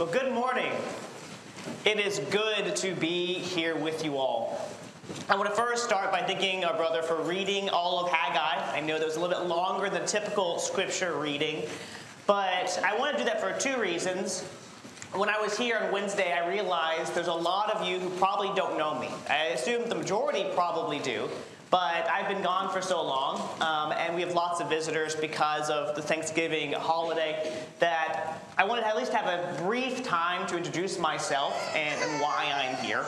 Well, good morning. It is good to be here with you all. I want to first start by thanking our brother for reading all of Haggai. I know that was a little bit longer than typical scripture reading, but I want to do that for two reasons. When I was here on Wednesday, I realized there's a lot of you who probably don't know me. I assume the majority probably do, but I've been gone for so long, um, and we have lots of visitors because of the Thanksgiving holiday that I wanted to at least have a brief time to introduce myself and, and why I'm here.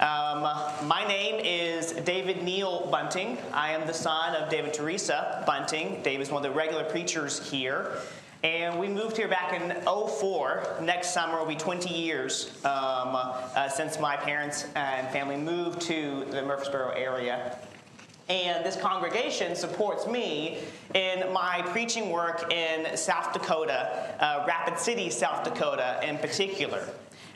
Um, my name is David Neal Bunting. I am the son of David Teresa Bunting. David is one of the regular preachers here. And we moved here back in 04. Next summer will be 20 years um, uh, since my parents and family moved to the Murfreesboro area. And this congregation supports me in my preaching work in South Dakota, uh, Rapid City, South Dakota in particular.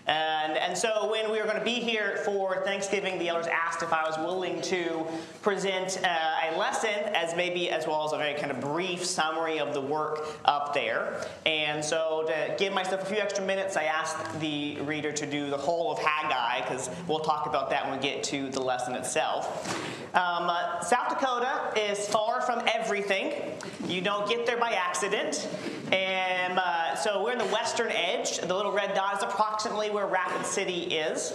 And, and so when we were going to be here for Thanksgiving, the elders asked if I was willing to present uh, a lesson as maybe as well as a very kind of brief summary of the work up there. And so to give myself a few extra minutes, I asked the reader to do the whole of Haggai because we'll talk about that when we get to the lesson itself. Um, uh, South Dakota is far from everything. You don't get there by accident. And uh, so we're in the western edge. The little red dot is approximately where Rapid City is.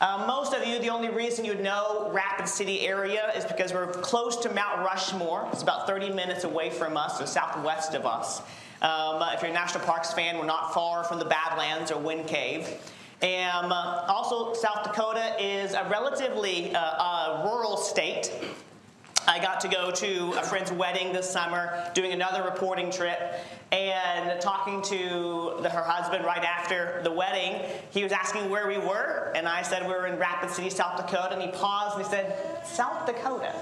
Uh, most of you, the only reason you'd know Rapid City area is because we're close to Mount Rushmore. It's about 30 minutes away from us, so southwest of us. Um, if you're a National Parks fan, we're not far from the Badlands or Wind Cave. And uh, also, South Dakota is a relatively uh, uh rural state. I got to go to a friend's wedding this summer, doing another reporting trip, and talking to the, her husband right after the wedding. He was asking where we were, and I said we were in Rapid City, South Dakota, and he paused and he said, South Dakota?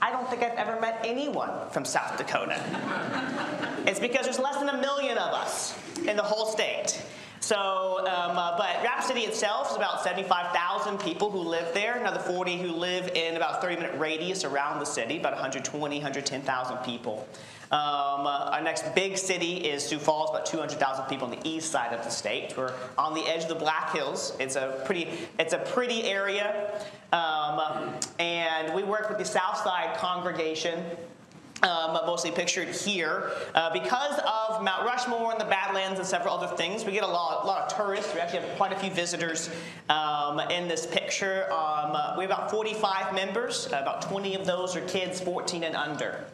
I don't think I've ever met anyone from South Dakota. it's because there's less than a million of us in the whole state. So, um, uh, but Rapid City itself is about 75,000 people who live there, another 40 who live in about 30 minute radius around the city, about 120, 110,000 people. Um, uh, our next big city is Sioux Falls, about 200,000 people on the east side of the state. We're on the edge of the Black Hills. It's a pretty, it's a pretty area. Um, and we work with the South Side congregation um, mostly pictured here. Uh, because of Mount Rushmore and the Badlands and several other things, we get a lot, a lot of tourists. We actually have quite a few visitors um, in this picture. Um, uh, we have about 45 members. Uh, about 20 of those are kids 14 and under.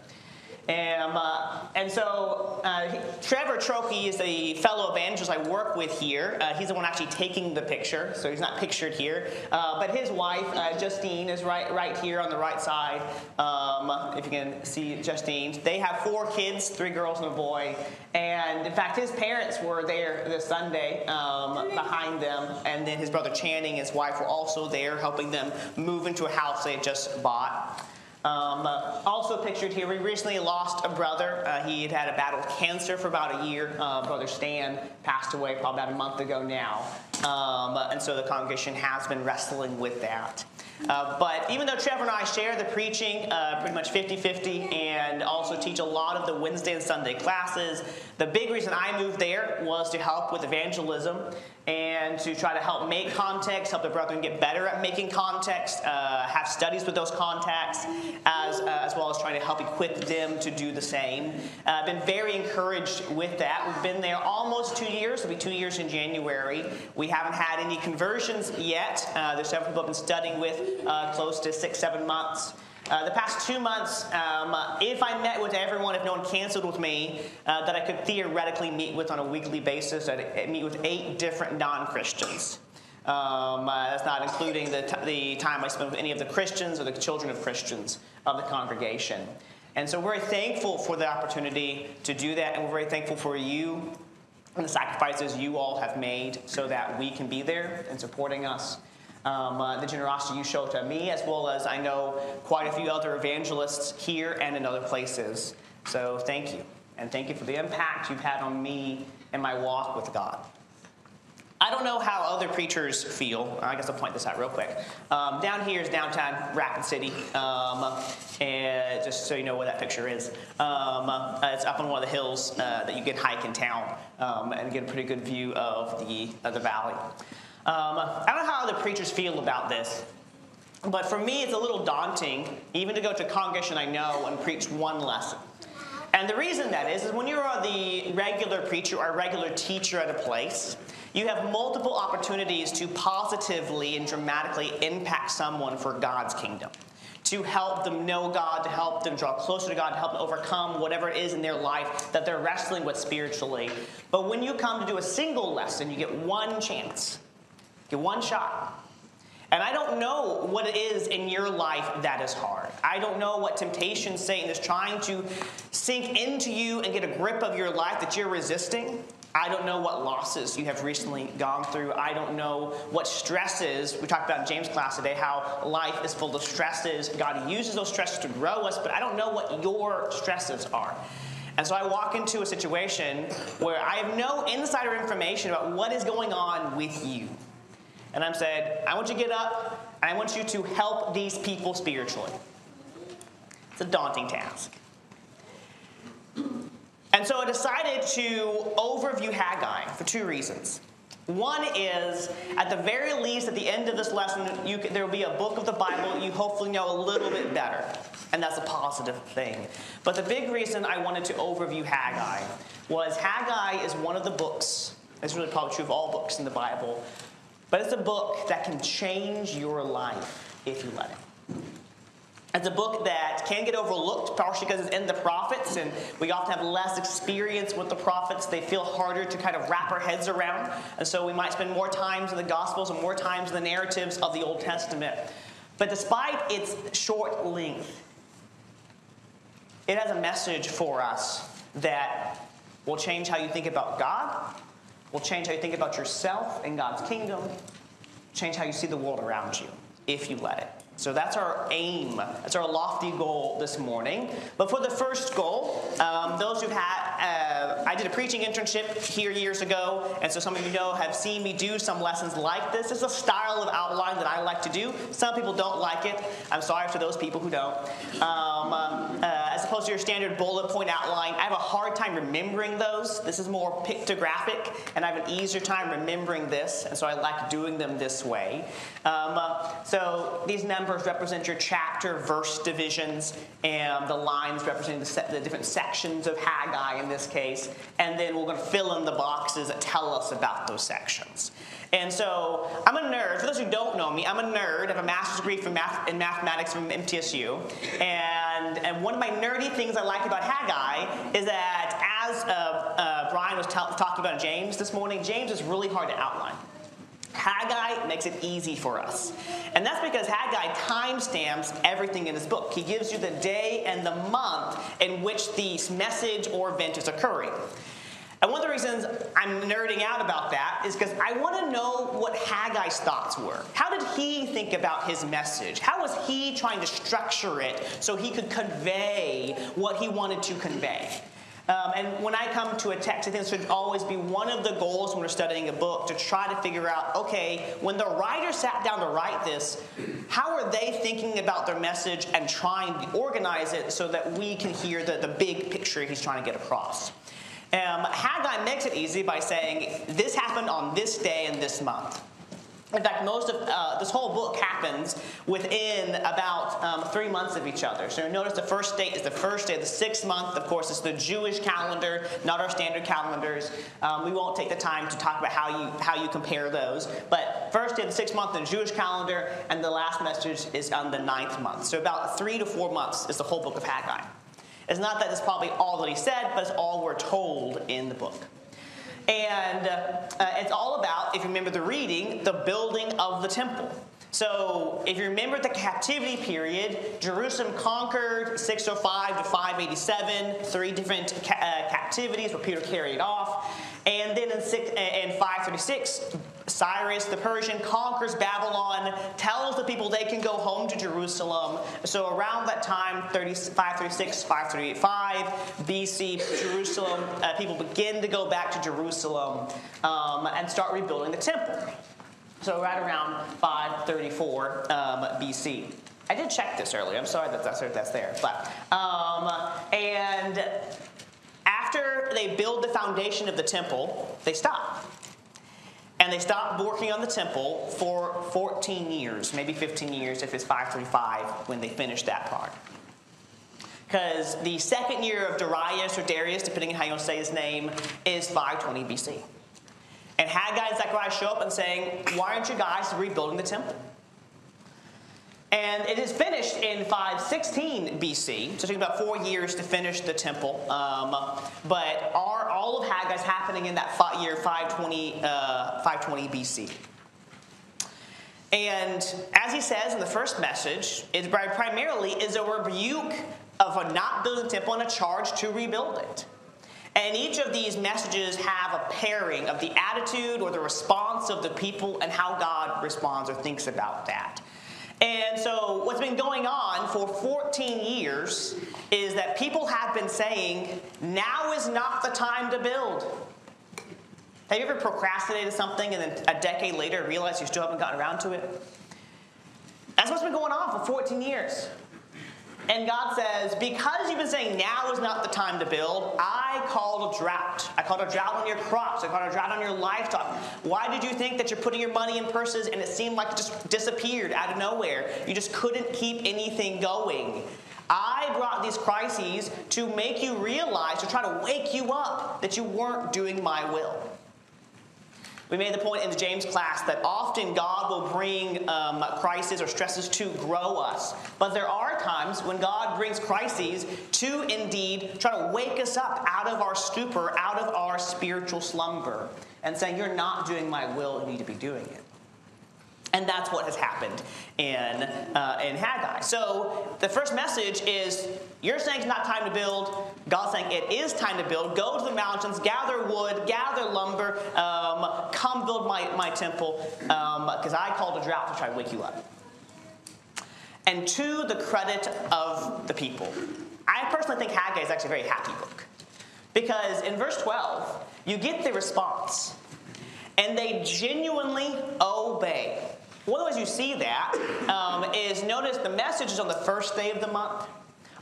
And, uh, and so uh, Trevor Trokey is the fellow evangelist I work with here. Uh, he's the one actually taking the picture, so he's not pictured here. Uh, but his wife, uh, Justine, is right, right here on the right side. Um, if you can see Justine. They have four kids, three girls and a boy. And in fact, his parents were there this Sunday um, behind them. And then his brother Channing, and his wife, were also there helping them move into a house they had just bought. Um, uh, also pictured here, we recently lost a brother. Uh, he had had a battle with cancer for about a year. Uh, brother Stan passed away probably about a month ago now. Um, and so the congregation has been wrestling with that. Uh, but even though Trevor and I share the preaching uh, pretty much 50 50 and also teach a lot of the Wednesday and Sunday classes, the big reason I moved there was to help with evangelism and to try to help make contacts, help the brethren get better at making contacts, uh, have studies with those contacts, as, uh, as well as trying to help equip them to do the same. Uh, I've been very encouraged with that. We've been there almost two years. It'll be two years in January. We haven't had any conversions yet. Uh, there's several people I've been studying with uh, close to six, seven months. Uh, the past two months, um, if I met with everyone, if no one canceled with me, uh, that I could theoretically meet with on a weekly basis, I'd meet with eight different non Christians. Um, uh, that's not including the, the time I spent with any of the Christians or the children of Christians of the congregation. And so we're very thankful for the opportunity to do that, and we're very thankful for you and the sacrifices you all have made so that we can be there and supporting us um, uh, the generosity you show to me, as well as I know quite a few other evangelists here and in other places. So thank you. And thank you for the impact you've had on me and my walk with God. I don't know how other preachers feel. I guess I'll point this out real quick. Um, down here is downtown Rapid City, um, and just so you know where that picture is, um, uh, it's up on one of the hills uh, that you can hike in town um, and get a pretty good view of the of the valley. Um, I don't know how other preachers feel about this, but for me, it's a little daunting even to go to congregation I know and preach one lesson. And the reason that is, is when you're the regular preacher or regular teacher at a place, you have multiple opportunities to positively and dramatically impact someone for God's kingdom. To help them know God, to help them draw closer to God, to help them overcome whatever it is in their life that they're wrestling with spiritually. But when you come to do a single lesson, you get one chance, get one shot. And I don't know what it is in your life that is hard. I don't know what temptation Satan is trying to sink into you and get a grip of your life that you're resisting. I don't know what losses you have recently gone through. I don't know what stresses. We talked about in James' class today how life is full of stresses. God uses those stresses to grow us, but I don't know what your stresses are. And so I walk into a situation where I have no insider information about what is going on with you. And I'm said, I want you to get up, I want you to help these people spiritually. It's a daunting task. And so I decided to overview Haggai for two reasons. One is, at the very least, at the end of this lesson, you, there will be a book of the Bible you hopefully know a little bit better. And that's a positive thing. But the big reason I wanted to overview Haggai was Haggai is one of the books, it's really probably true of all books in the Bible, but it's a book that can change your life if you let it. It's a book that can get overlooked, partially because it's in the prophets, and we often have less experience with the prophets. They feel harder to kind of wrap our heads around. And so we might spend more times in the Gospels and more times in the narratives of the Old Testament. But despite its short length, it has a message for us that will change how you think about God, will change how you think about yourself and God's kingdom, change how you see the world around you if you let it. So that's our aim. That's our lofty goal this morning. But for the first goal, um, those who've had, uh, I did a preaching internship here years ago, and so some of you know have seen me do some lessons like this. It's a style of outline that I like to do. Some people don't like it. I'm sorry for those people who don't. Um, uh, opposed to your standard bullet point outline, I have a hard time remembering those. This is more pictographic, and I have an easier time remembering this, and so I like doing them this way. Um, uh, so these numbers represent your chapter verse divisions, and the lines representing the, the different sections of Haggai in this case. And then we're going to fill in the boxes that tell us about those sections. And so I'm a nerd. For those who don't know me, I'm a nerd. I have a master's degree from math, in mathematics from MTSU. And, and one of my nerdy things I like about Haggai is that as uh, uh, Brian was talking about James this morning, James is really hard to outline. Haggai makes it easy for us. And that's because Haggai timestamps everything in his book. He gives you the day and the month in which the message or event is occurring. And one of the reasons I'm nerding out about that is because I want to know what Haggai's thoughts were. How did he think about his message? How was he trying to structure it so he could convey what he wanted to convey? Um, and when I come to a text, I think this should always be one of the goals when we're studying a book to try to figure out okay, when the writer sat down to write this, how are they thinking about their message and trying to organize it so that we can hear the, the big picture he's trying to get across? Um, Haggai makes it easy by saying, This happened on this day and this month. In fact, most of uh, this whole book happens within about um, three months of each other. So notice the first date is the first day of the sixth month. Of course, it's the Jewish calendar, not our standard calendars. Um, we won't take the time to talk about how you how you compare those. But first day of the sixth month in the Jewish calendar, and the last message is on the ninth month. So about three to four months is the whole book of Haggai. It's not that it's probably all that he said, but it's all we're told in the book. And uh, it's all about, if you remember the reading, the building of the temple. So, if you remember the captivity period, Jerusalem conquered 605 to 587, three different ca- uh, captivities where Peter carried off. And then in, six, in 536, Cyrus the Persian conquers Babylon, tells the people they can go home to Jerusalem. So around that time, 536, 535 BC, Jerusalem, uh, people begin to go back to Jerusalem um, and start rebuilding the temple. So right around 534 um, BC. I did check this earlier. I'm sorry that that's, that's there. But um, and after they build the foundation of the temple, they stop. And they stopped working on the temple for 14 years, maybe 15 years if it's 535 when they finish that part. Because the second year of Darius or Darius, depending on how you want to say his name, is 520 BC. And Haggai and Zechariah show up and saying, Why aren't you guys rebuilding the temple? And it is finished in 516 BC, so it took about four years to finish the temple. Um, but all of Haggai's happening in that year 520, uh, 520 BC? And as he says in the first message, it primarily is a rebuke of not building the temple and a charge to rebuild it. And each of these messages have a pairing of the attitude or the response of the people and how God responds or thinks about that. And so, what's been going on for 14 years is that people have been saying, now is not the time to build. Have you ever procrastinated something and then a decade later realized you still haven't gotten around to it? That's what's been going on for 14 years. And God says, Because you've been saying now is not the time to build, I called a drought. I called a drought on your crops. I called a drought on your livestock. Why did you think that you're putting your money in purses and it seemed like it just disappeared out of nowhere? You just couldn't keep anything going. I brought these crises to make you realize, to try to wake you up that you weren't doing my will. We made the point in the James class that often God will bring um, crises or stresses to grow us. But there are times when God brings crises to indeed try to wake us up out of our stupor, out of our spiritual slumber, and saying, You're not doing my will, you need to be doing it. And that's what has happened in, uh, in Haggai. So the first message is you're saying it's not time to build. God's saying it is time to build. Go to the mountains, gather wood, gather lumber, um, come build my, my temple, because um, I called a drought to try to wake you up. And to the credit of the people, I personally think Haggai is actually a very happy book. Because in verse 12, you get the response, and they genuinely obey. One of the ways you see that um, is notice the message is on the first day of the month.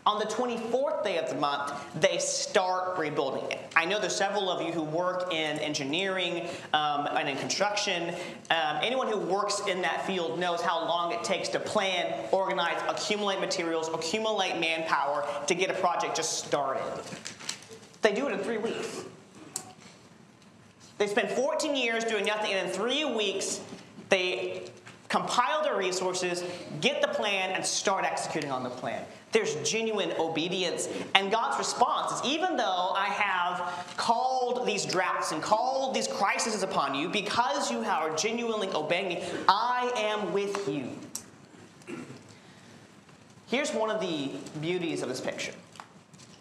On the 24th day of the month, they start rebuilding it. I know there's several of you who work in engineering um, and in construction. Um, anyone who works in that field knows how long it takes to plan, organize, accumulate materials, accumulate manpower to get a project just started. They do it in three weeks. They spend 14 years doing nothing, and in three weeks, they compile their resources, get the plan, and start executing on the plan. There's genuine obedience. And God's response is even though I have called these droughts and called these crises upon you, because you are genuinely obeying me, I am with you. Here's one of the beauties of this picture.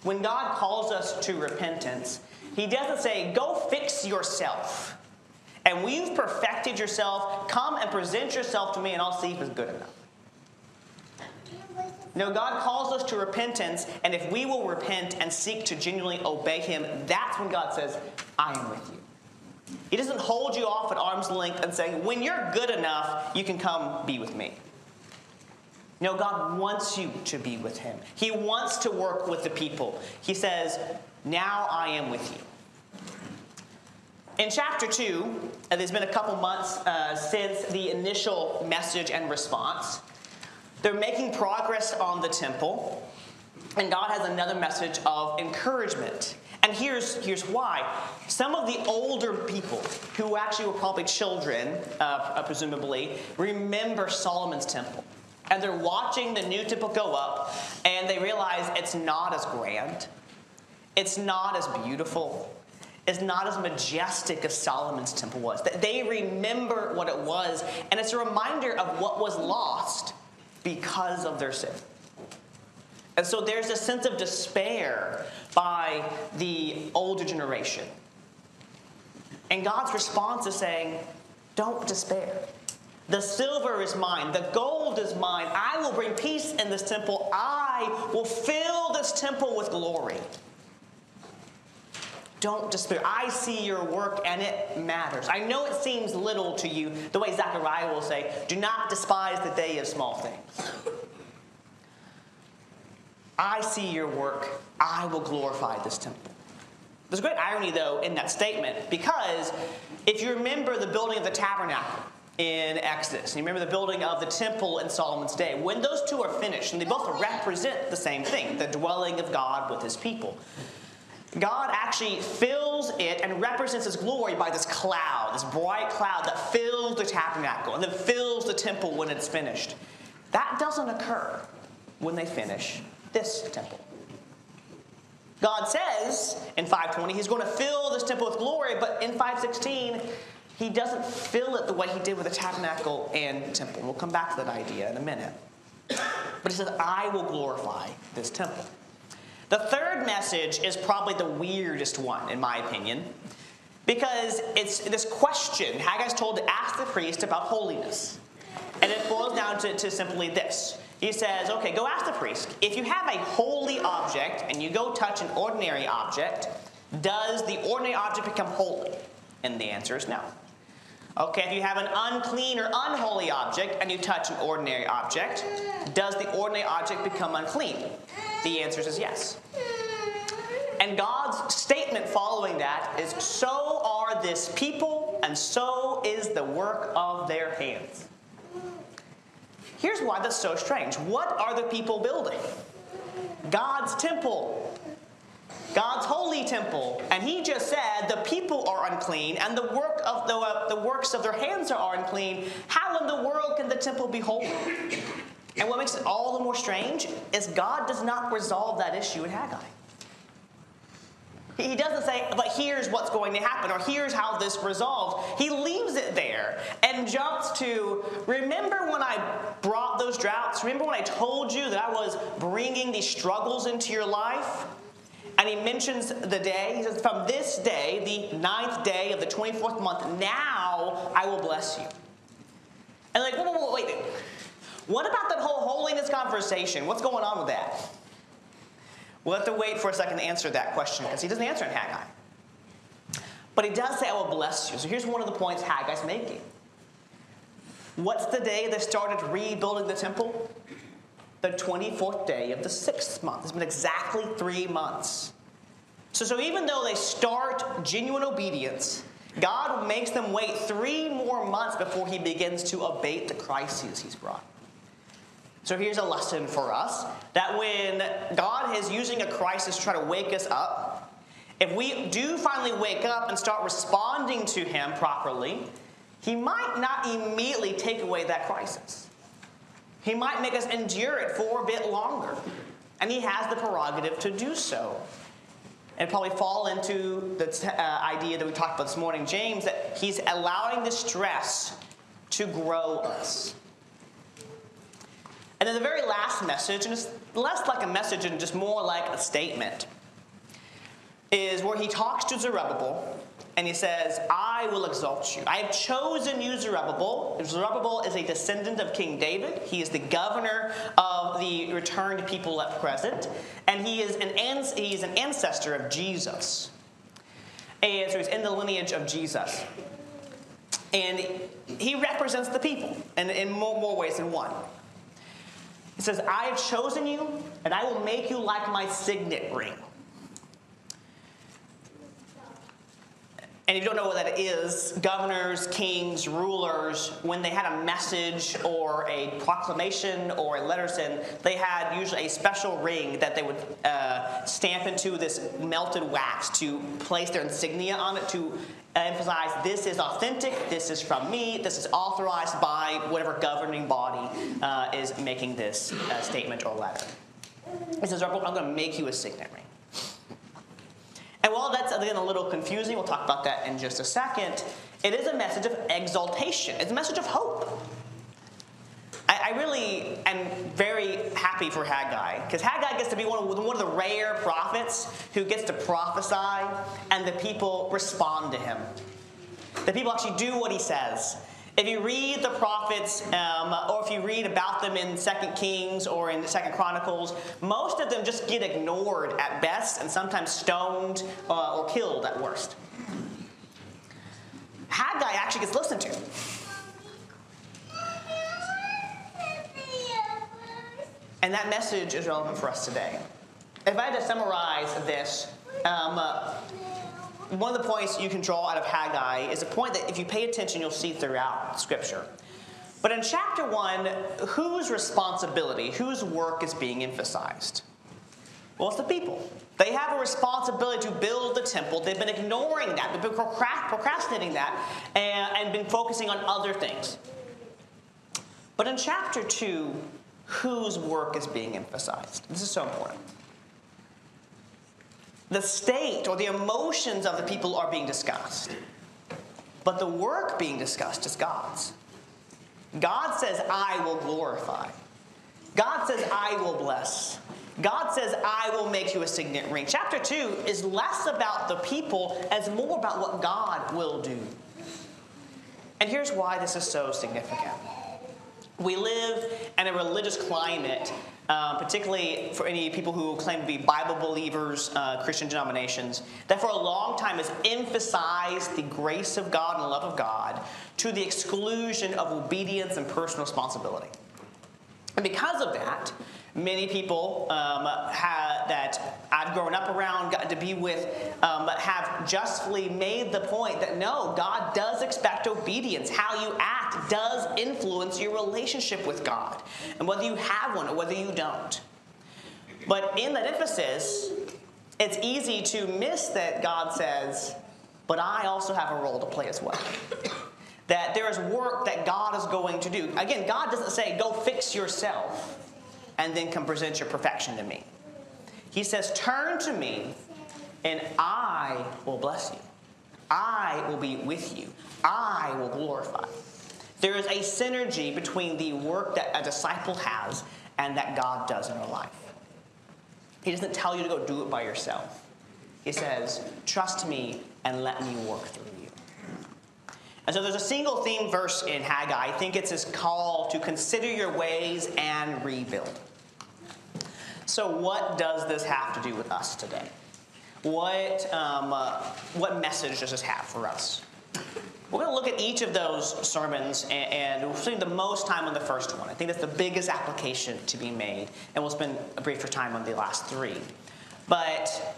When God calls us to repentance, He doesn't say, go fix yourself and when you've perfected yourself, come and present yourself to me, and I'll see if it's good enough. No, God calls us to repentance, and if we will repent and seek to genuinely obey Him, that's when God says, I am with you. He doesn't hold you off at arm's length and saying, when you're good enough, you can come be with me. No, God wants you to be with Him. He wants to work with the people. He says, Now I am with you. In chapter 2, uh, there's been a couple months uh, since the initial message and response. They're making progress on the temple, and God has another message of encouragement. And here's, here's why. Some of the older people, who actually were probably children, uh, presumably, remember Solomon's temple. And they're watching the new temple go up, and they realize it's not as grand, it's not as beautiful, it's not as majestic as Solomon's temple was. They remember what it was, and it's a reminder of what was lost because of their sin. And so there's a sense of despair by the older generation. And God's response is saying, Don't despair. The silver is mine, the gold is mine. I will bring peace in this temple. I will fill this temple with glory. Don't despair. I see your work and it matters. I know it seems little to you, the way Zechariah will say, do not despise the day of small things. I see your work. I will glorify this temple. There's a great irony, though, in that statement because if you remember the building of the tabernacle in Exodus, and you remember the building of the temple in Solomon's day, when those two are finished, and they both represent the same thing the dwelling of God with his people. God actually fills it and represents his glory by this cloud, this bright cloud that fills the tabernacle and then fills the temple when it's finished. That doesn't occur when they finish this temple. God says in 520 he's going to fill this temple with glory, but in 516 he doesn't fill it the way he did with the tabernacle and temple. We'll come back to that idea in a minute. But he says, I will glorify this temple. The third message is probably the weirdest one, in my opinion, because it's this question Haggai's told to ask the priest about holiness. And it boils down to, to simply this. He says, okay, go ask the priest. If you have a holy object and you go touch an ordinary object, does the ordinary object become holy? And the answer is no. Okay, if you have an unclean or unholy object and you touch an ordinary object, does the ordinary object become unclean? The answer is yes. And God's statement following that is so are this people, and so is the work of their hands. Here's why that's so strange. What are the people building? God's temple. God's holy temple. And he just said the people are unclean and the work of the, uh, the works of their hands are unclean. How in the world can the temple be holy? And what makes it all the more strange is God does not resolve that issue in Haggai. He doesn't say, but here's what's going to happen, or here's how this resolves. He leaves it there and jumps to, remember when I brought those droughts? Remember when I told you that I was bringing these struggles into your life? And he mentions the day. He says, From this day, the ninth day of the 24th month, now I will bless you. And like, wait, wait, wait, wait. What about that whole holiness conversation? What's going on with that? We'll have to wait for a second to answer that question because he doesn't answer in Haggai. But he does say, I will bless you. So here's one of the points Haggai's making. What's the day they started rebuilding the temple? The 24th day of the sixth month. It's been exactly three months. So, so even though they start genuine obedience, God makes them wait three more months before he begins to abate the crises he's brought. So here's a lesson for us that when God is using a crisis to try to wake us up, if we do finally wake up and start responding to Him properly, He might not immediately take away that crisis. He might make us endure it for a bit longer. And He has the prerogative to do so. And probably fall into the t- uh, idea that we talked about this morning, James, that He's allowing the stress to grow us. And then the very last message, and it's less like a message and just more like a statement, is where he talks to Zerubbabel and he says, I will exalt you. I have chosen you, Zerubbabel. Zerubbabel is a descendant of King David. He is the governor of the returned people at present, and he is an, he is an ancestor of Jesus. And so he's in the lineage of Jesus. And he represents the people in, in more, more ways than one. He says, I have chosen you, and I will make you like my signet ring. And if you don't know what that is, governors, kings, rulers, when they had a message or a proclamation or a letter sent, they had usually a special ring that they would uh, stamp into this melted wax to place their insignia on it to emphasize this is authentic, this is from me, this is authorized by whatever governing body uh, is making this uh, statement or letter. He says, I'm going to make you a signet ring. And while that's again a little confusing, we'll talk about that in just a second, it is a message of exaltation. It's a message of hope. I, I really am very happy for Haggai, because Haggai gets to be one of, one of the rare prophets who gets to prophesy and the people respond to him. that people actually do what he says. If you read the prophets, um, or if you read about them in Second Kings or in the Second Chronicles, most of them just get ignored at best, and sometimes stoned uh, or killed at worst. Haggai actually gets listened to. And that message is relevant for us today. If I had to summarize this, um, uh, one of the points you can draw out of Haggai is a point that if you pay attention, you'll see throughout Scripture. But in chapter 1, whose responsibility, whose work is being emphasized? Well, it's the people. They have a responsibility to build the temple. They've been ignoring that, they've been procrastinating that, and, and been focusing on other things. But in chapter 2, whose work is being emphasized? This is so important. The state or the emotions of the people are being discussed, but the work being discussed is God's. God says, I will glorify. God says, I will bless. God says, I will make you a signet ring. Chapter 2 is less about the people as more about what God will do. And here's why this is so significant. We live in a religious climate, um, particularly for any people who claim to be Bible believers, uh, Christian denominations, that for a long time has emphasized the grace of God and the love of God to the exclusion of obedience and personal responsibility. And because of that, many people um, have, that I've grown up around, gotten to be with, um, have justly made the point that no, God does expect obedience. How you act does influence your relationship with God, and whether you have one or whether you don't. But in that emphasis, it's easy to miss that God says, but I also have a role to play as well. that there is work that God is going to do. Again, God doesn't say, go fix yourself and then come present your perfection to me. He says, Turn to me, and I will bless you. I will be with you. I will glorify. There is a synergy between the work that a disciple has and that God does in your life. He doesn't tell you to go do it by yourself. He says, Trust me and let me work through you. And so there's a single theme verse in Haggai. I think it's his call to consider your ways and rebuild. So, what does this have to do with us today? What, um, uh, what message does this have for us? We're going to look at each of those sermons and, and we'll spend the most time on the first one. I think that's the biggest application to be made, and we'll spend a briefer time on the last three. But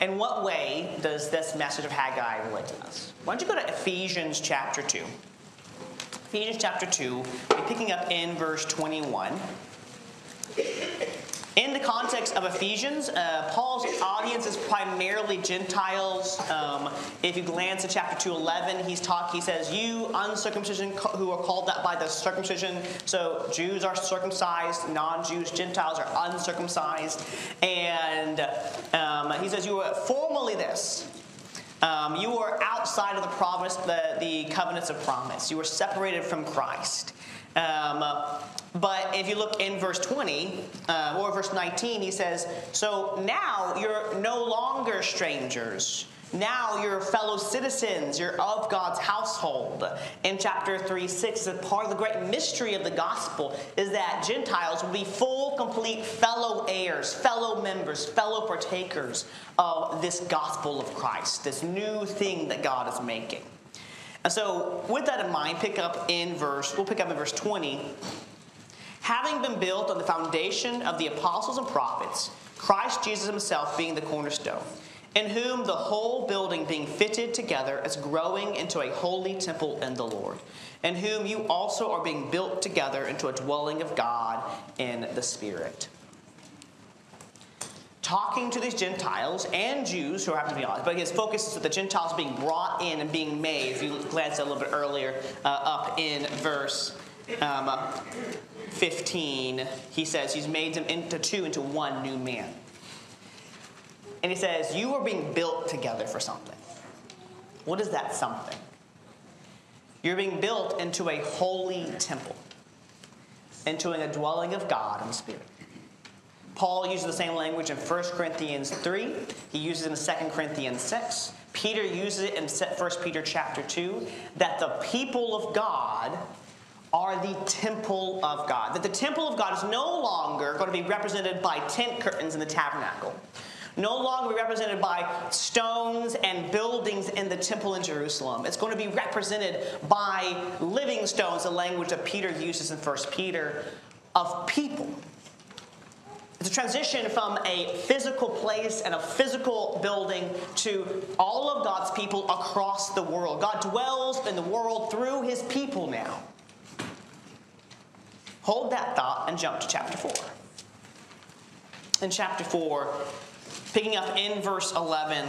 in what way does this message of Haggai relate to us? Why don't you go to Ephesians chapter 2? Ephesians chapter 2, we're picking up in verse 21. In the context of Ephesians, uh, Paul's audience is primarily Gentiles. Um, if you glance at chapter 2:11, he's talk. He says, "You uncircumcision who are called that by the circumcision." So Jews are circumcised, non-Jews, Gentiles are uncircumcised, and um, he says, "You were formerly this." Um, you were outside of the promise, the, the covenants of promise. You were separated from Christ. Um, but if you look in verse 20 uh, or verse 19, he says, So now you're no longer strangers. Now you're fellow citizens, you're of God's household. In chapter 3 6, part of the great mystery of the gospel is that Gentiles will be full, complete fellow heirs, fellow members, fellow partakers of this gospel of Christ, this new thing that God is making. And so, with that in mind, pick up in verse, we'll pick up in verse 20 having been built on the foundation of the apostles and prophets, Christ Jesus himself being the cornerstone, in whom the whole building being fitted together is growing into a holy temple in the Lord, in whom you also are being built together into a dwelling of God in the Spirit. Talking to these Gentiles and Jews who happen to be honest, but his focus is that the Gentiles being brought in and being made. If you glance a little bit earlier, uh, up in verse um, 15, he says he's made them into two into one new man. And he says, You are being built together for something. What is that something? You're being built into a holy temple, into a dwelling of God the Spirit. Paul uses the same language in 1 Corinthians 3. He uses it in 2 Corinthians 6. Peter uses it in 1 Peter chapter 2 that the people of God are the temple of God. That the temple of God is no longer going to be represented by tent curtains in the tabernacle, no longer represented by stones and buildings in the temple in Jerusalem. It's going to be represented by living stones, the language that Peter uses in 1 Peter, of people. A transition from a physical place and a physical building to all of God's people across the world. God dwells in the world through his people now. Hold that thought and jump to chapter 4. In chapter 4, picking up in verse 11,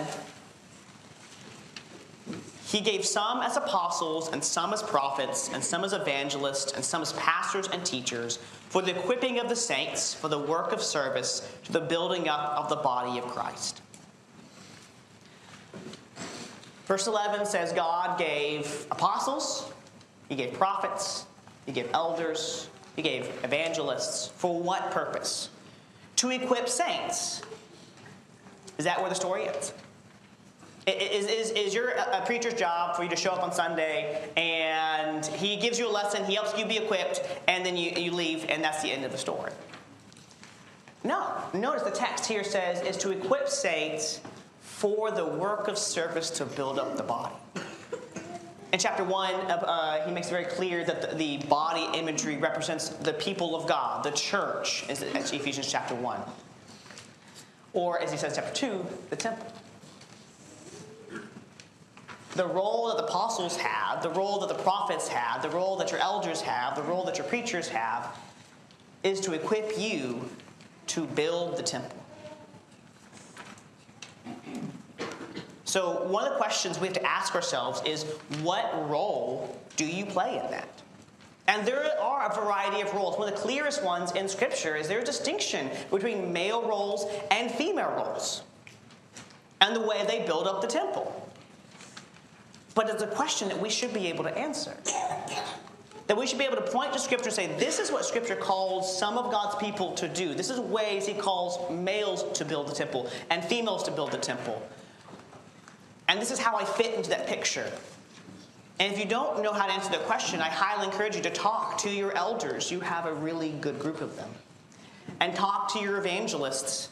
he gave some as apostles, and some as prophets, and some as evangelists, and some as pastors and teachers, for the equipping of the saints, for the work of service, to the building up of the body of Christ. Verse 11 says God gave apostles, He gave prophets, He gave elders, he gave evangelists. For what purpose? To equip saints. Is that where the story ends? Is, is, is your a preacher's job for you to show up on Sunday and he gives you a lesson, he helps you be equipped, and then you, you leave, and that's the end of the story? No. Notice the text here says is to equip saints for the work of service to build up the body. In chapter 1, uh, he makes it very clear that the, the, body imagery represents the people of God, the church, as Ephesians chapter 1. Or, as he says chapter 2, the temple. The role that the apostles have, the role that the prophets have, the role that your elders have, the role that your preachers have, is to equip you to build the temple. So, one of the questions we have to ask ourselves is what role do you play in that? And there are a variety of roles. One of the clearest ones in Scripture is there's a distinction between male roles and female roles and the way they build up the temple. But it's a question that we should be able to answer. That we should be able to point to Scripture and say, this is what Scripture calls some of God's people to do. This is ways He calls males to build the temple and females to build the temple. And this is how I fit into that picture. And if you don't know how to answer that question, I highly encourage you to talk to your elders. You have a really good group of them. And talk to your evangelists.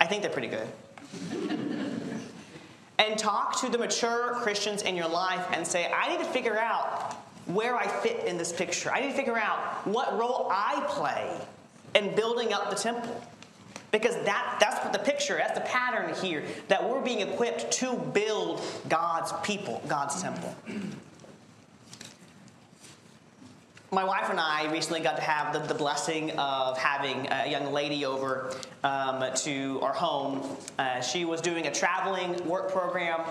I think they're pretty good. And talk to the mature Christians in your life and say, I need to figure out where I fit in this picture. I need to figure out what role I play in building up the temple. Because that, that's what the picture, that's the pattern here, that we're being equipped to build God's people, God's temple. My wife and I recently got to have the, the blessing of having a young lady over um, to our home. Uh, she was doing a traveling work program,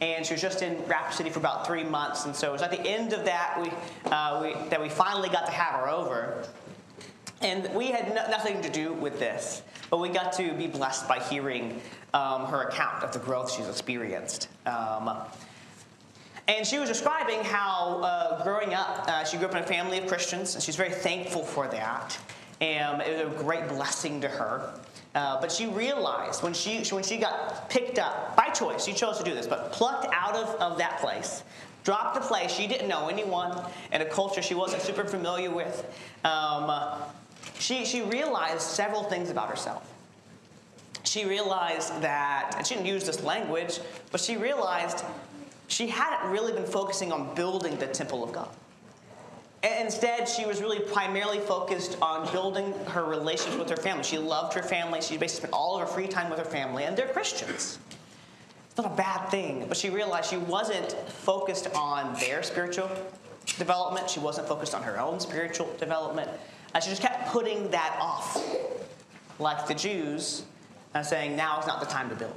and she was just in Rapid City for about three months. And so it was at the end of that we, uh, we that we finally got to have her over. And we had no, nothing to do with this. But we got to be blessed by hearing um, her account of the growth she's experienced. Um, and she was describing how uh, growing up, uh, she grew up in a family of Christians, and she's very thankful for that. And it was a great blessing to her. Uh, but she realized when she, when she got picked up by choice, she chose to do this, but plucked out of, of that place, dropped a place she didn't know anyone in a culture she wasn't super familiar with. Um, she, she realized several things about herself. She realized that, and she didn't use this language, but she realized she hadn't really been focusing on building the temple of God. Instead, she was really primarily focused on building her relationship with her family. She loved her family. She basically spent all of her free time with her family, and they're Christians. It's not a bad thing, but she realized she wasn't focused on their spiritual development. She wasn't focused on her own spiritual development. And she just kept putting that off, like the Jews, and saying, now is not the time to build.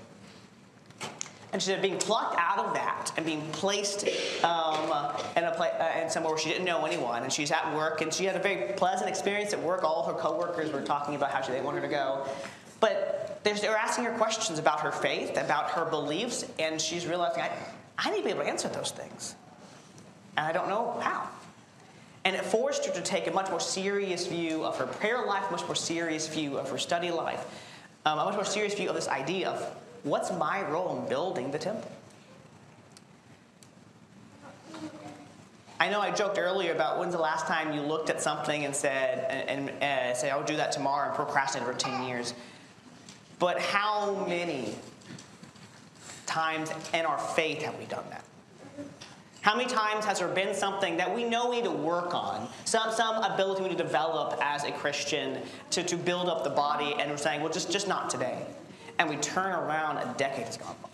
And she said, being plucked out of that and being placed um, in, a pla- uh, in somewhere where she didn't know anyone, and she's at work, and she had a very pleasant experience at work. All her coworkers were talking about how she, they want her to go. But they're asking her questions about her faith, about her beliefs, and she's realizing, I, I need to be able to answer those things. And I don't know how. And it forced her to take a much more serious view of her prayer life, much more serious view of her study life, um, a much more serious view of this idea of What's my role in building the temple? I know I joked earlier about when's the last time you looked at something and said, and, and, say, I'll do that tomorrow and procrastinate for 10 years. But how many times in our faith have we done that? How many times has there been something that we know we need to work on, some, some ability we need to develop as a Christian to, to build up the body, and we're saying, well, just, just not today? And we turn around, a decade has gone by.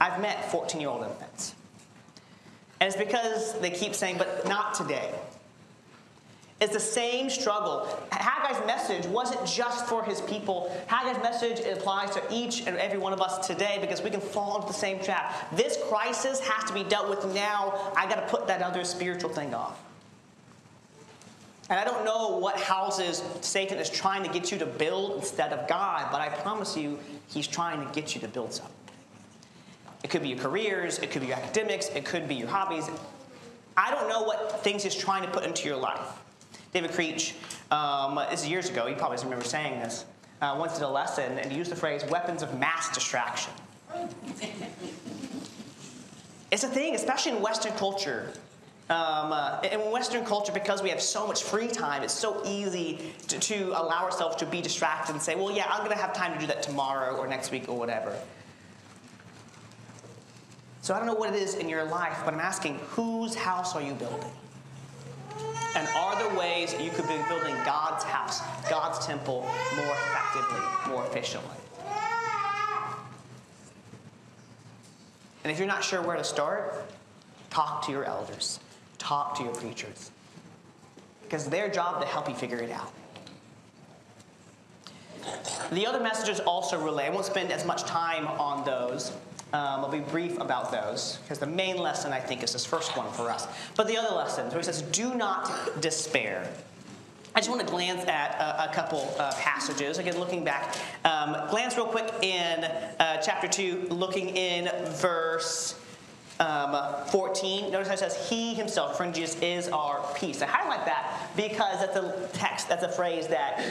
I've met 14 year old infants. And it's because they keep saying, but not today. It's the same struggle. Haggai's message wasn't just for his people. Haggai's message applies to each and every one of us today because we can fall into the same trap. This crisis has to be dealt with now. I got to put that other spiritual thing off. And I don't know what houses Satan is trying to get you to build instead of God, but I promise you, he's trying to get you to build something. It could be your careers, it could be your academics, it could be your hobbies. I don't know what things he's trying to put into your life. David Creech, um, this is years ago, he probably doesn't remember saying this, uh, once did a lesson and he used the phrase weapons of mass distraction. it's a thing, especially in Western culture. Um, uh, in Western culture, because we have so much free time, it's so easy to, to allow ourselves to be distracted and say, well, yeah, I'm going to have time to do that tomorrow or next week or whatever. So I don't know what it is in your life, but I'm asking, whose house are you building? And are there ways you could be building God's house, God's temple, more effectively, more efficiently? And if you're not sure where to start, talk to your elders, talk to your preachers, because their job to help you figure it out. The other messages also relay. I won't spend as much time on those. Um, I'll be brief about those because the main lesson, I think, is this first one for us. But the other lessons, where he says, do not despair. I just want to glance at a, a couple uh, passages. Again, looking back, um, glance real quick in uh, chapter 2, looking in verse um, 14. Notice how it says, He himself, friend Jesus, is our peace. I highlight that because that's a text, that's a phrase that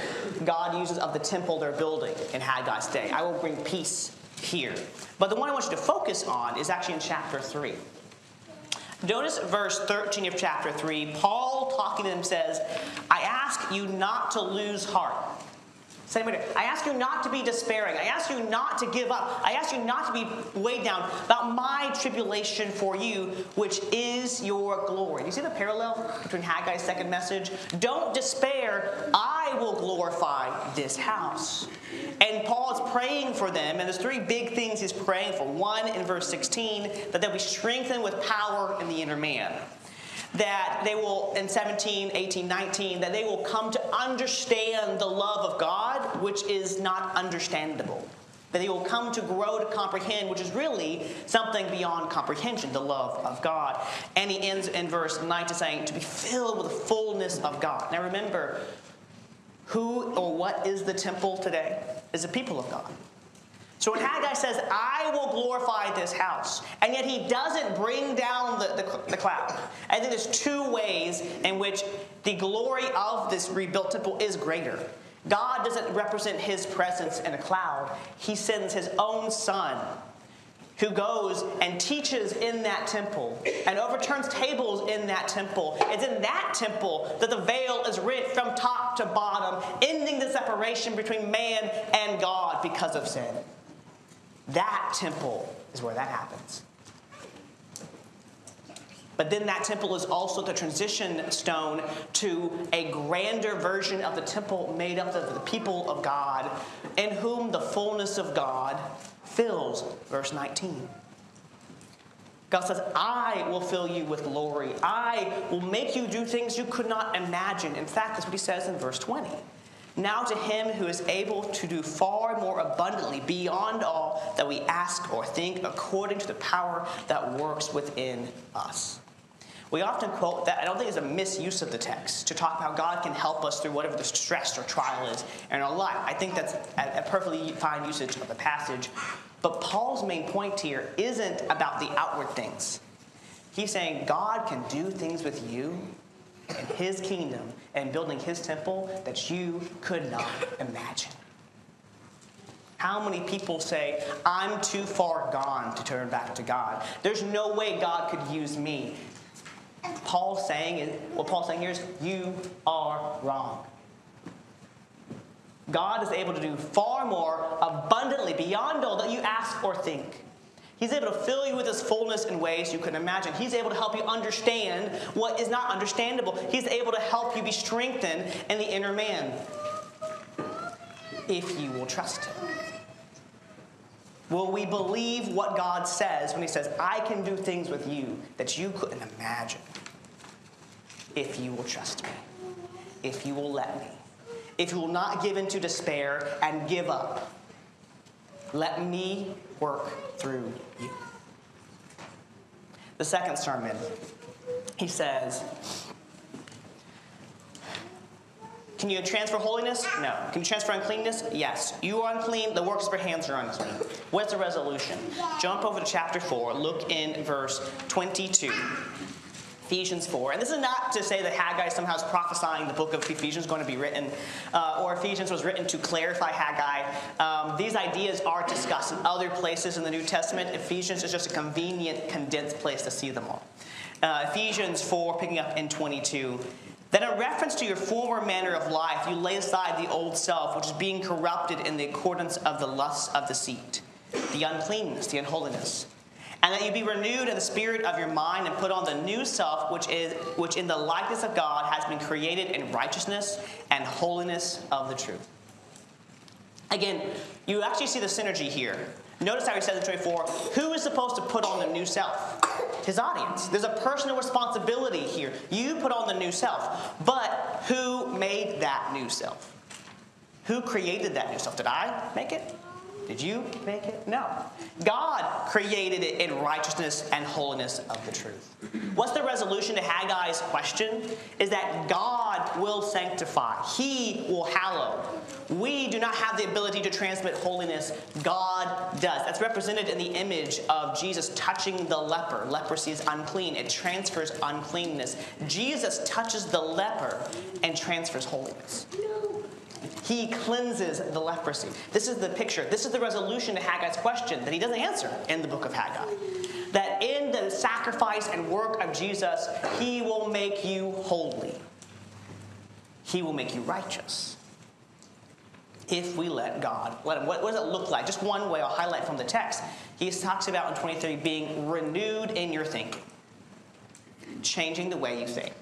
God uses of the temple they're building in Haggai's day. I will bring peace here. But the one I want you to focus on is actually in chapter 3. Notice verse 13 of chapter 3. Paul, talking to them, says, I ask you not to lose heart. Same way. I ask you not to be despairing. I ask you not to give up. I ask you not to be weighed down about my tribulation for you, which is your glory. Do you see the parallel between Haggai's second message? Don't despair. I will glorify this house. And Paul is praying for them, and there's three big things he's praying for. One, in verse 16, that they'll be strengthened with power in the inner man that they will, in 17, 18, 19, that they will come to understand the love of God, which is not understandable. That they will come to grow to comprehend, which is really something beyond comprehension, the love of God. And he ends in verse 9 to saying, to be filled with the fullness of God. Now remember, who or what is the temple today? Is the people of God. So when Haggai says, I will glorify this house, and yet he doesn't bring down the, the, the, cloud. I think there's two ways in which the glory of this rebuilt temple is greater. God doesn't represent his presence in a cloud, he sends his own son who goes and teaches in that temple and overturns tables in that temple. It's in that temple that the veil is rent from top to bottom, ending the separation between man and God because of sin. That temple is where that happens. But then that temple is also the transition stone to a grander version of the temple made up of the people of God, in whom the fullness of God fills. Verse 19. God says, I will fill you with glory. I will make you do things you could not imagine. In fact, that's what he says in verse 20. Now to him who is able to do far more abundantly beyond all that we ask or think, according to the power that works within us. We often quote that, I don't think it's a misuse of the text to talk about God can help us through whatever the stress or trial is in our life. I think that's a, perfectly fine usage of the passage. But Paul's main point here isn't about the outward things. He's saying God can do things with you in his kingdom and building his temple that you could not imagine. How many people say, I'm too far gone to turn back to God? There's no way God could use me. Paul's saying is, what Paul's saying here is, you are wrong. God is able to do far more abundantly beyond all that you ask or think. He's able to fill you with His fullness in ways you couldn't imagine. He's able to help you understand what is not understandable. He's able to help you be strengthened in the inner man if you will trust Him. Will we believe what God says when He says, I can do things with you that you couldn't imagine? If you will trust me, if you will let me, if you will not give into despair and give up, let me work through you. The second sermon, he says, Can you transfer holiness? No. Can you transfer uncleanness? Yes. You are unclean, the works of your hands are unclean. What's the resolution? Jump over to chapter 4, look in verse 22. Ephesians 4. And this is not to say that Haggai somehow is prophesying the book of Ephesians is going to be written, uh, or Ephesians was written to clarify Haggai. Um, these ideas are discussed in other places in the New Testament. Ephesians is just a convenient, condensed place to see them all. Uh, Ephesians 4, picking up in 22. Then, in reference to your former manner of life, you lay aside the old self, which is being corrupted in the accordance of the lusts of the deceit, the uncleanness, the unholiness and that you be renewed in the spirit of your mind and put on the new self which is which in the likeness of God has been created in righteousness and holiness of the truth. Again, you actually see the synergy here. Notice how he says in 24, who is supposed to put on the new self? His audience. There's a personal responsibility here. You put on the new self. But who made that new self? Who created that new self? Did I make it? Did you make it? No. God created it in righteousness and holiness of the truth. What's the resolution to Haggai's question? Is that God will sanctify, He will hallow. We do not have the ability to transmit holiness, God does. That's represented in the image of Jesus touching the leper. Leprosy is unclean, it transfers uncleanness. Jesus touches the leper and transfers holiness. He cleanses the leprosy. This is the picture. This is the resolution to Haggai's question that he doesn't answer in the book of Haggai. That in the sacrifice and work of Jesus, he will make you holy. He will make you righteous. If we let God let him. What, what does it look like? Just one way I'll highlight from the text. He talks about in 23 being renewed in your thinking, changing the way you think.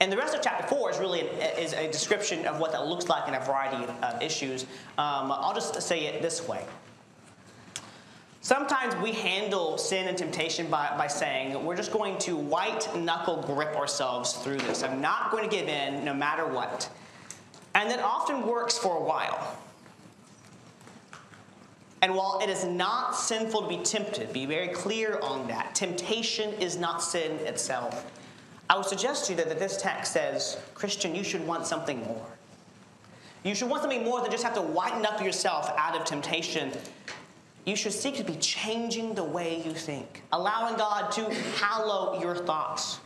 And the rest of chapter four is really a, is a description of what that looks like in a variety of issues. Um, I'll just say it this way. Sometimes we handle sin and temptation by, by saying, we're just going to white knuckle grip ourselves through this. I'm not going to give in no matter what. And that often works for a while. And while it is not sinful to be tempted, be very clear on that. Temptation is not sin itself. I would suggest to you that, that this text says, Christian, you should want something more. You should want something more than just have to whiten up yourself out of temptation. You should seek to be changing the way you think, allowing God to hallow your thoughts,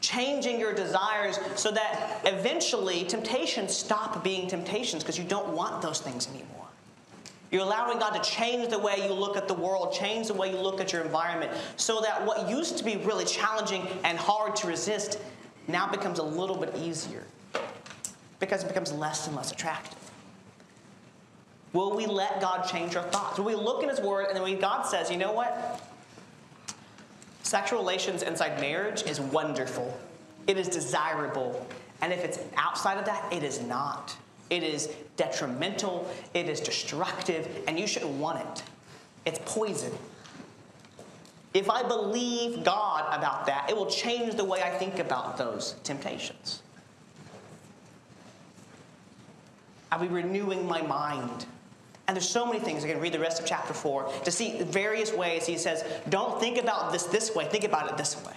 changing your desires so that eventually temptations stop being temptations because you don't want those things anymore. You're allowing God to change the way you look at the world, change the way you look at your environment, so that what used to be really challenging and hard to resist now becomes a little bit easier because it becomes less and less attractive. Will we let God change our thoughts? Will we look in His Word and then when God says, you know what? Sexual relations inside marriage is wonderful, it is desirable, and if it's outside of that, it is not. It is detrimental, it is destructive, and you shouldn't want it. It's poison. If I believe God about that, it will change the way I think about those temptations. I'll be renewing my mind. And there's so many things. I can read the rest of chapter 4 to see various ways he says, don't think about this this way, think about it this way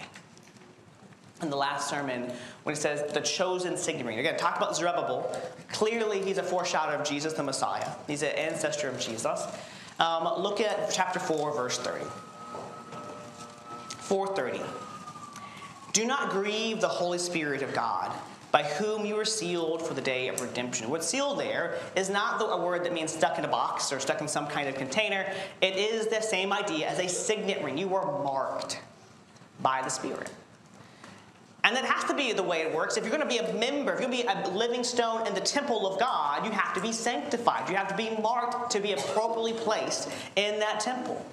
in the last sermon when he says the chosen signet ring. Again, talk about Zerubbabel. Clearly, he's a foreshadow of Jesus, the Messiah. He's an ancestor of Jesus. Um, look at chapter 4, verse 30. 430. Do not grieve the Holy Spirit of God, by whom you were sealed for the day of redemption. What's sealed there is not the, a word that means stuck in a box or stuck in some kind of container. It is the same idea as a signet ring. You were marked by the Spirit. And that has to be the way it works. If you're going to be a member, if you're going to be a living stone in the temple of God, you have to be sanctified. You have to be marked to be appropriately placed in that temple.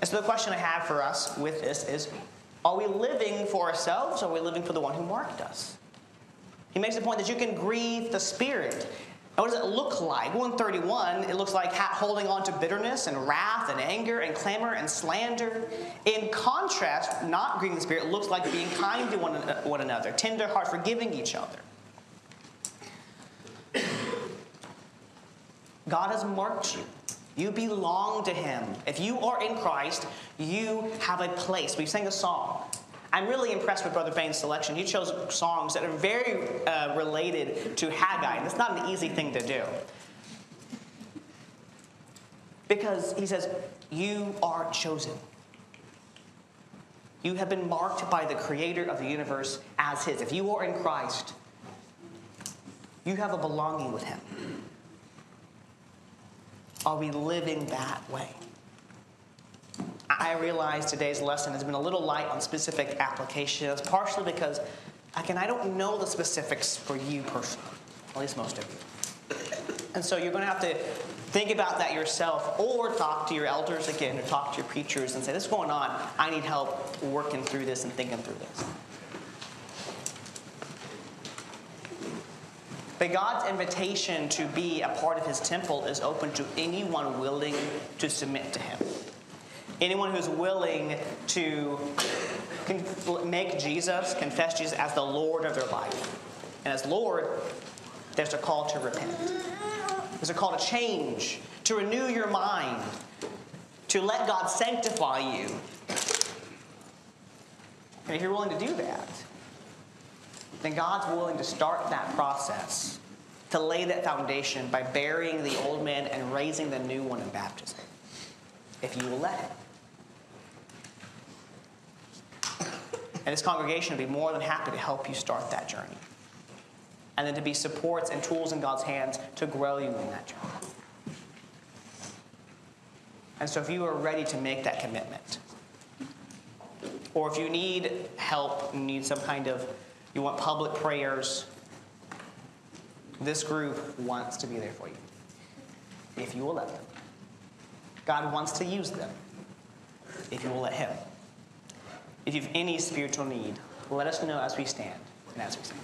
And so the question I have for us with this is are we living for ourselves or are we living for the one who marked us? He makes the point that you can grieve the Spirit. Now, what does it look like? 131, it looks like holding on to bitterness and wrath and anger and clamor and slander. In contrast, not grieving the Spirit looks like being kind to one, one another, tender heart, forgiving each other. God has marked you. You belong to Him. If you are in Christ, you have a place. We sang a song. I'm really impressed with Brother Bain's selection. He chose songs that are very uh, related to Haggai, and it's not an easy thing to do. Because he says, You are chosen. You have been marked by the Creator of the universe as His. If you are in Christ, you have a belonging with Him. Are we living that way? I realize today's lesson has been a little light on specific applications, partially because, again, I don't know the specifics for you personally, at least most of you. And so you're going to have to think about that yourself or talk to your elders again or talk to your preachers and say, This is going on. I need help working through this and thinking through this. But God's invitation to be a part of his temple is open to anyone willing to submit to him. Anyone who's willing to make Jesus, confess Jesus as the Lord of their life. And as Lord, there's a call to repent. There's a call to change, to renew your mind, to let God sanctify you. And if you're willing to do that, then God's willing to start that process, to lay that foundation by burying the old man and raising the new one in baptism, if you will let Him. And this congregation will be more than happy to help you start that journey. And then to be supports and tools in God's hands to grow you in that journey. And so if you are ready to make that commitment, or if you need help, you need some kind of you want public prayers, this group wants to be there for you. If you will let them. God wants to use them. If you will let Him. If you have any spiritual need, let us know as we stand and as we stand.